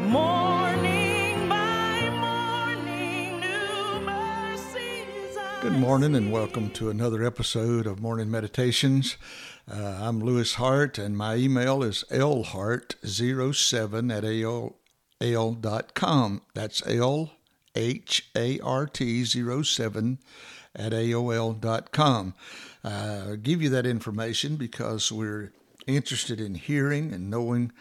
Morning by morning, new mercies. I Good morning and welcome to another episode of Morning Meditations. Uh, I'm Lewis Hart and my email is lhart07 at AOL, aol.com. That's L H A R T 07 at aol.com. Uh, give you that information because we're interested in hearing and knowing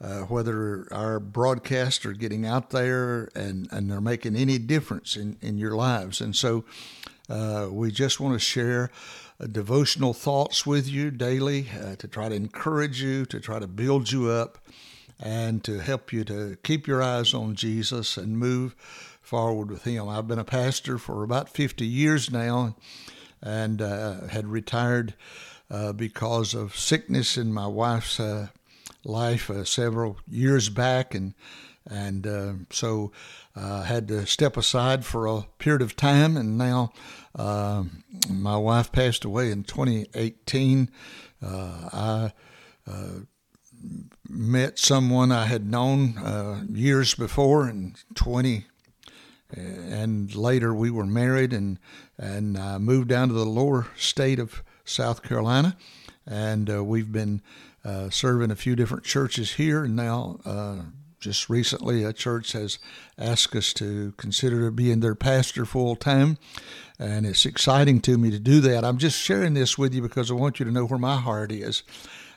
uh, whether our broadcasts are getting out there and, and they're making any difference in, in your lives. And so uh, we just want to share uh, devotional thoughts with you daily uh, to try to encourage you, to try to build you up, and to help you to keep your eyes on Jesus and move forward with Him. I've been a pastor for about 50 years now and uh, had retired uh, because of sickness in my wife's uh, life uh, several years back, and and uh, so uh, had to step aside for a period of time, and now my wife passed away in 2018. Uh, I met someone I had known years before in 20 and later we were married and and uh, moved down to the lower state of South Carolina and uh, we've been uh, serving a few different churches here and now uh, just recently a church has asked us to consider being their pastor full time and it's exciting to me to do that. I'm just sharing this with you because I want you to know where my heart is.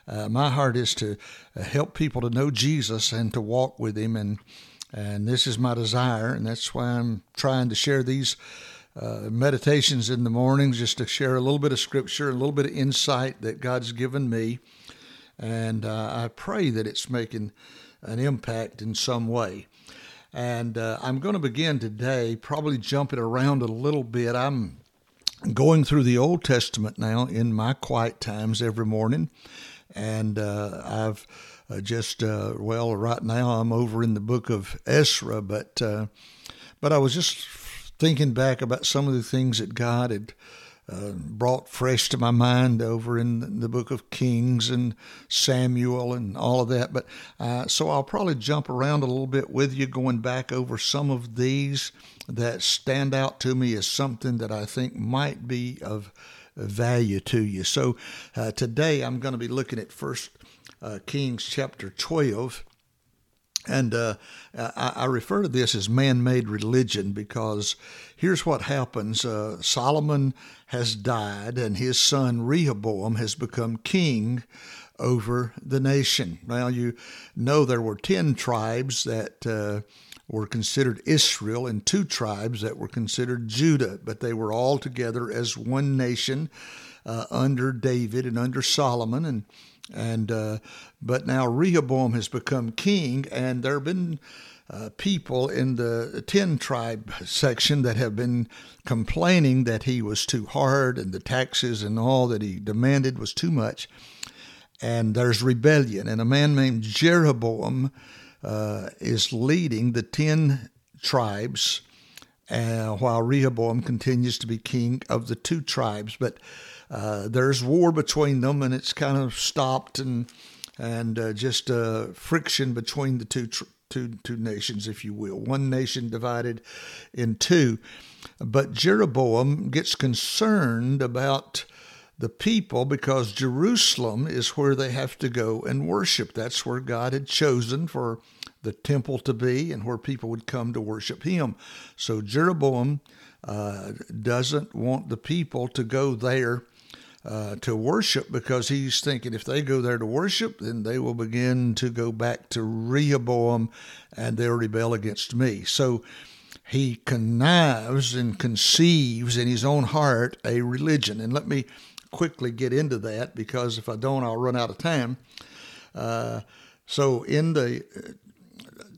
Uh, my heart is to uh, help people to know Jesus and to walk with Him, and and this is my desire, and that's why I'm trying to share these uh, meditations in the mornings, just to share a little bit of Scripture, a little bit of insight that God's given me, and uh, I pray that it's making an impact in some way. And uh, I'm going to begin today, probably jumping around a little bit. I'm going through the Old Testament now in my quiet times every morning and uh, I've uh, just uh, well right now I'm over in the book of Ezra, but uh, but I was just thinking back about some of the things that God had uh, brought fresh to my mind over in the book of Kings and Samuel and all of that. But uh, so I'll probably jump around a little bit with you, going back over some of these that stand out to me as something that I think might be of value to you. So uh, today I'm going to be looking at First uh, Kings chapter 12. And uh, I, I, refer to this as man made religion because here's what happens uh, Solomon has died, and his son Rehoboam has become king over the nation. Now, you know there were 10 tribes that uh, were considered Israel and two tribes that were considered Judah, but they were all together as one nation uh, under David and under Solomon. And and uh, but now Rehoboam has become king, and there have been uh, people in the ten tribe section that have been complaining that he was too hard and the taxes and all that he demanded was too much. And there's rebellion, and a man named Jeroboam uh, is leading the 10 tribes, uh, while Rehoboam continues to be king of the two tribes. But uh, there's war between them, and it's kind of stopped, and and uh, just uh, friction between the two, tr- two two nations, if you will. One nation divided in two. But Jeroboam gets concerned about the people because Jerusalem is where they have to go and worship. That's where God had chosen for the temple to be and where people would come to worship Him. So Jeroboam uh, doesn't want the people to go there. Uh, to worship because he's thinking if they go there to worship, then they will begin to go back to Rehoboam and they'll rebel against me. So he connives and conceives in his own heart a religion. And let me quickly get into that because if I don't, I'll run out of time. Uh, so, in the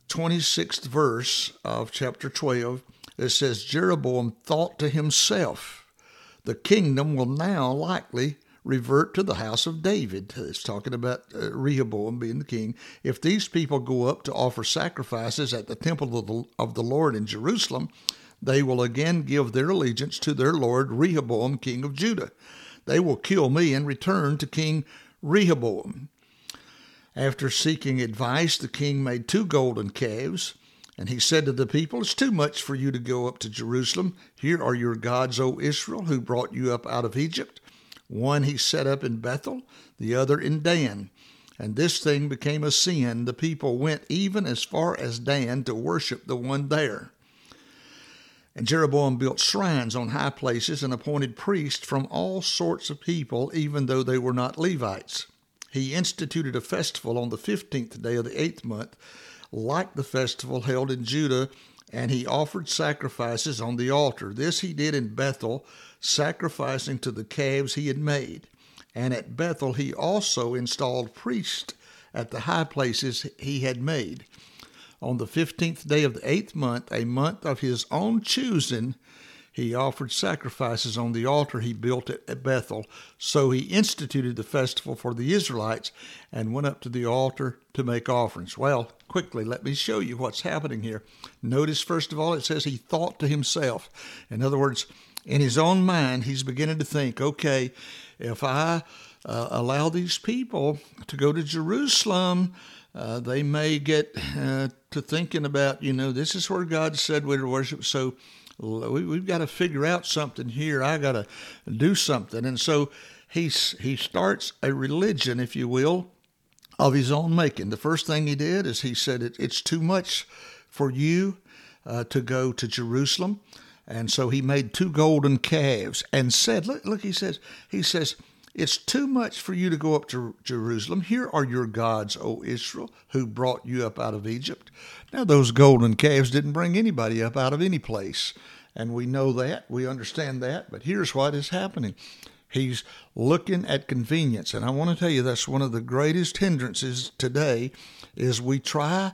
26th verse of chapter 12, it says, Jeroboam thought to himself, the kingdom will now likely revert to the house of David. It's talking about uh, Rehoboam being the king. If these people go up to offer sacrifices at the temple of the, of the Lord in Jerusalem, they will again give their allegiance to their Lord Rehoboam, king of Judah. They will kill me and return to King Rehoboam. After seeking advice, the king made two golden calves. And he said to the people, It's too much for you to go up to Jerusalem. Here are your gods, O Israel, who brought you up out of Egypt. One he set up in Bethel, the other in Dan. And this thing became a sin. The people went even as far as Dan to worship the one there. And Jeroboam built shrines on high places and appointed priests from all sorts of people, even though they were not Levites. He instituted a festival on the fifteenth day of the eighth month like the festival held in Judah, and he offered sacrifices on the altar. This he did in Bethel, sacrificing to the calves he had made. And at Bethel he also installed priests at the high places he had made. On the fifteenth day of the eighth month, a month of his own choosing, he offered sacrifices on the altar he built at Bethel. So he instituted the festival for the Israelites and went up to the altar to make offerings. Well, quickly, let me show you what's happening here. Notice, first of all, it says he thought to himself. In other words, in his own mind, he's beginning to think, okay, if I uh, allow these people to go to Jerusalem, uh, they may get uh, to thinking about, you know, this is where God said we're to worship. So we, have got to figure out something here. I got to do something. And so he, he starts a religion, if you will, of his own making. The first thing he did is he said, it, It's too much for you uh, to go to Jerusalem. And so he made two golden calves and said, Look, look, he says, he says, it's too much for you to go up to Jerusalem. Here are your gods, O Israel, who brought you up out of Egypt. Now, those golden calves didn't bring anybody up out of any place. And we know that, we understand that, but here's what is happening. He's looking at convenience. And I want to tell you that's one of the greatest hindrances today is we try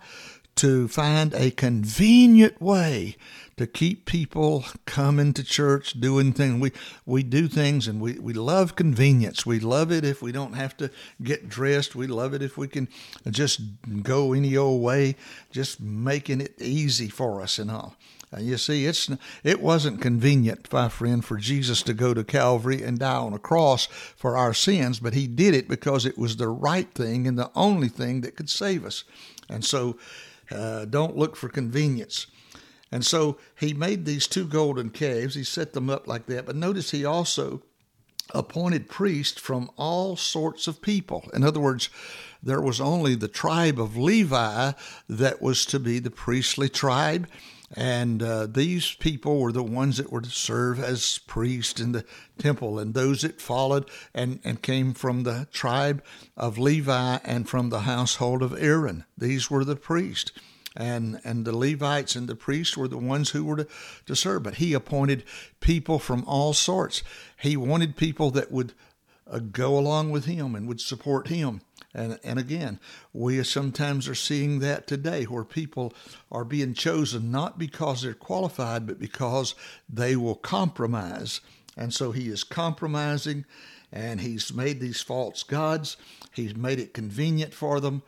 to find a convenient way to keep people coming to church, doing things. We we do things and we, we love convenience. We love it if we don't have to get dressed. We love it if we can just go any old way, just making it easy for us and all. And you see, it's it wasn't convenient, my friend, for Jesus to go to Calvary and die on a cross for our sins, but he did it because it was the right thing and the only thing that could save us. And so, uh, don't look for convenience. And so he made these two golden calves. He set them up like that. But notice he also appointed priests from all sorts of people. In other words, there was only the tribe of Levi that was to be the priestly tribe. And uh, these people were the ones that were to serve as priests in the temple, and those that followed and, and came from the tribe of Levi and from the household of Aaron. These were the priests and and the Levites and the priests were the ones who were to, to serve. But he appointed people from all sorts. He wanted people that would uh, go along with him and would support him. And and again, we sometimes are seeing that today, where people are being chosen not because they're qualified, but because they will compromise. And so he is compromising, and he's made these false gods. He's made it convenient for them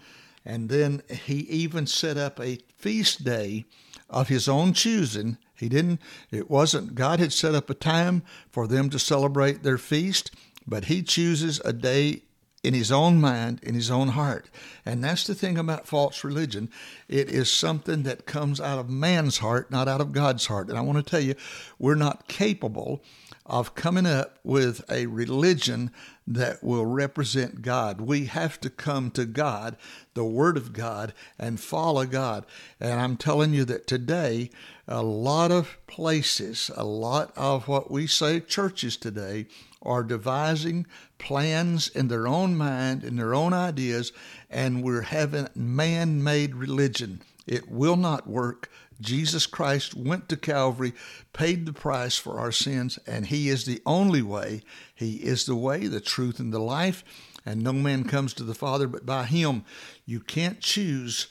and then he even set up a feast day of his own choosing. He didn't, it wasn't, God had set up a time for them to celebrate their feast, but he chooses a day in his own mind, in his own heart. And that's the thing about false religion. It is something that comes out of man's heart, not out of God's heart. And I want to tell you, we're not capable of coming up with a religion that will represent God. We have to come to God, the Word of God, and follow God. And I'm telling you that today, a lot of places, a lot of what we say churches today, are devising plans in their own mind, in their own ideas, and we're having man made religion. It will not work. Jesus Christ went to Calvary, paid the price for our sins, and He is the only way. He is the way, the truth, and the life, and no man comes to the Father but by Him. You can't choose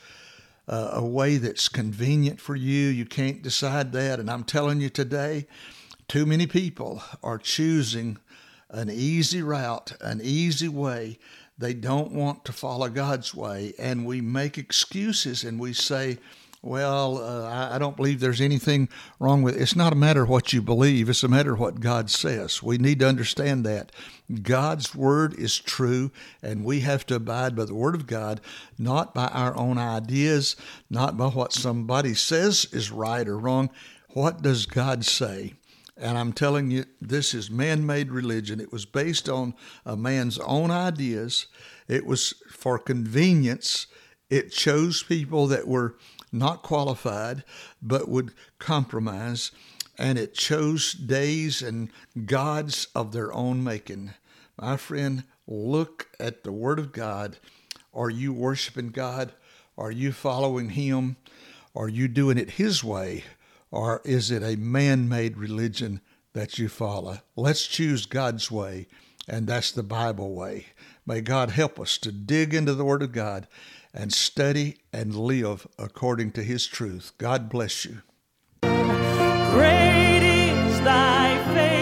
uh, a way that's convenient for you. You can't decide that. And I'm telling you today, too many people are choosing an easy route, an easy way. They don't want to follow God's way. And we make excuses and we say, Well, uh, I, don't believe there's anything wrong with it. It's not a matter of what you believe, it's a matter of what God says. We need to understand that. God's word is true, and we have to abide by the word of God, not by our own ideas, not by what somebody says is right or wrong. What does God say? And I'm telling you, this is man made religion. It was based on a man's own ideas, it was for convenience. It chose people that were not qualified but would compromise, and it chose days and gods of their own making. My friend, look at the Word of God. Are you worshiping God? Are you following Him? Are you doing it His way? Or is it a man made religion that you follow? Let's choose God's way, and that's the Bible way. May God help us to dig into the Word of God and study and live according to His truth. God bless you. Great is thy. Great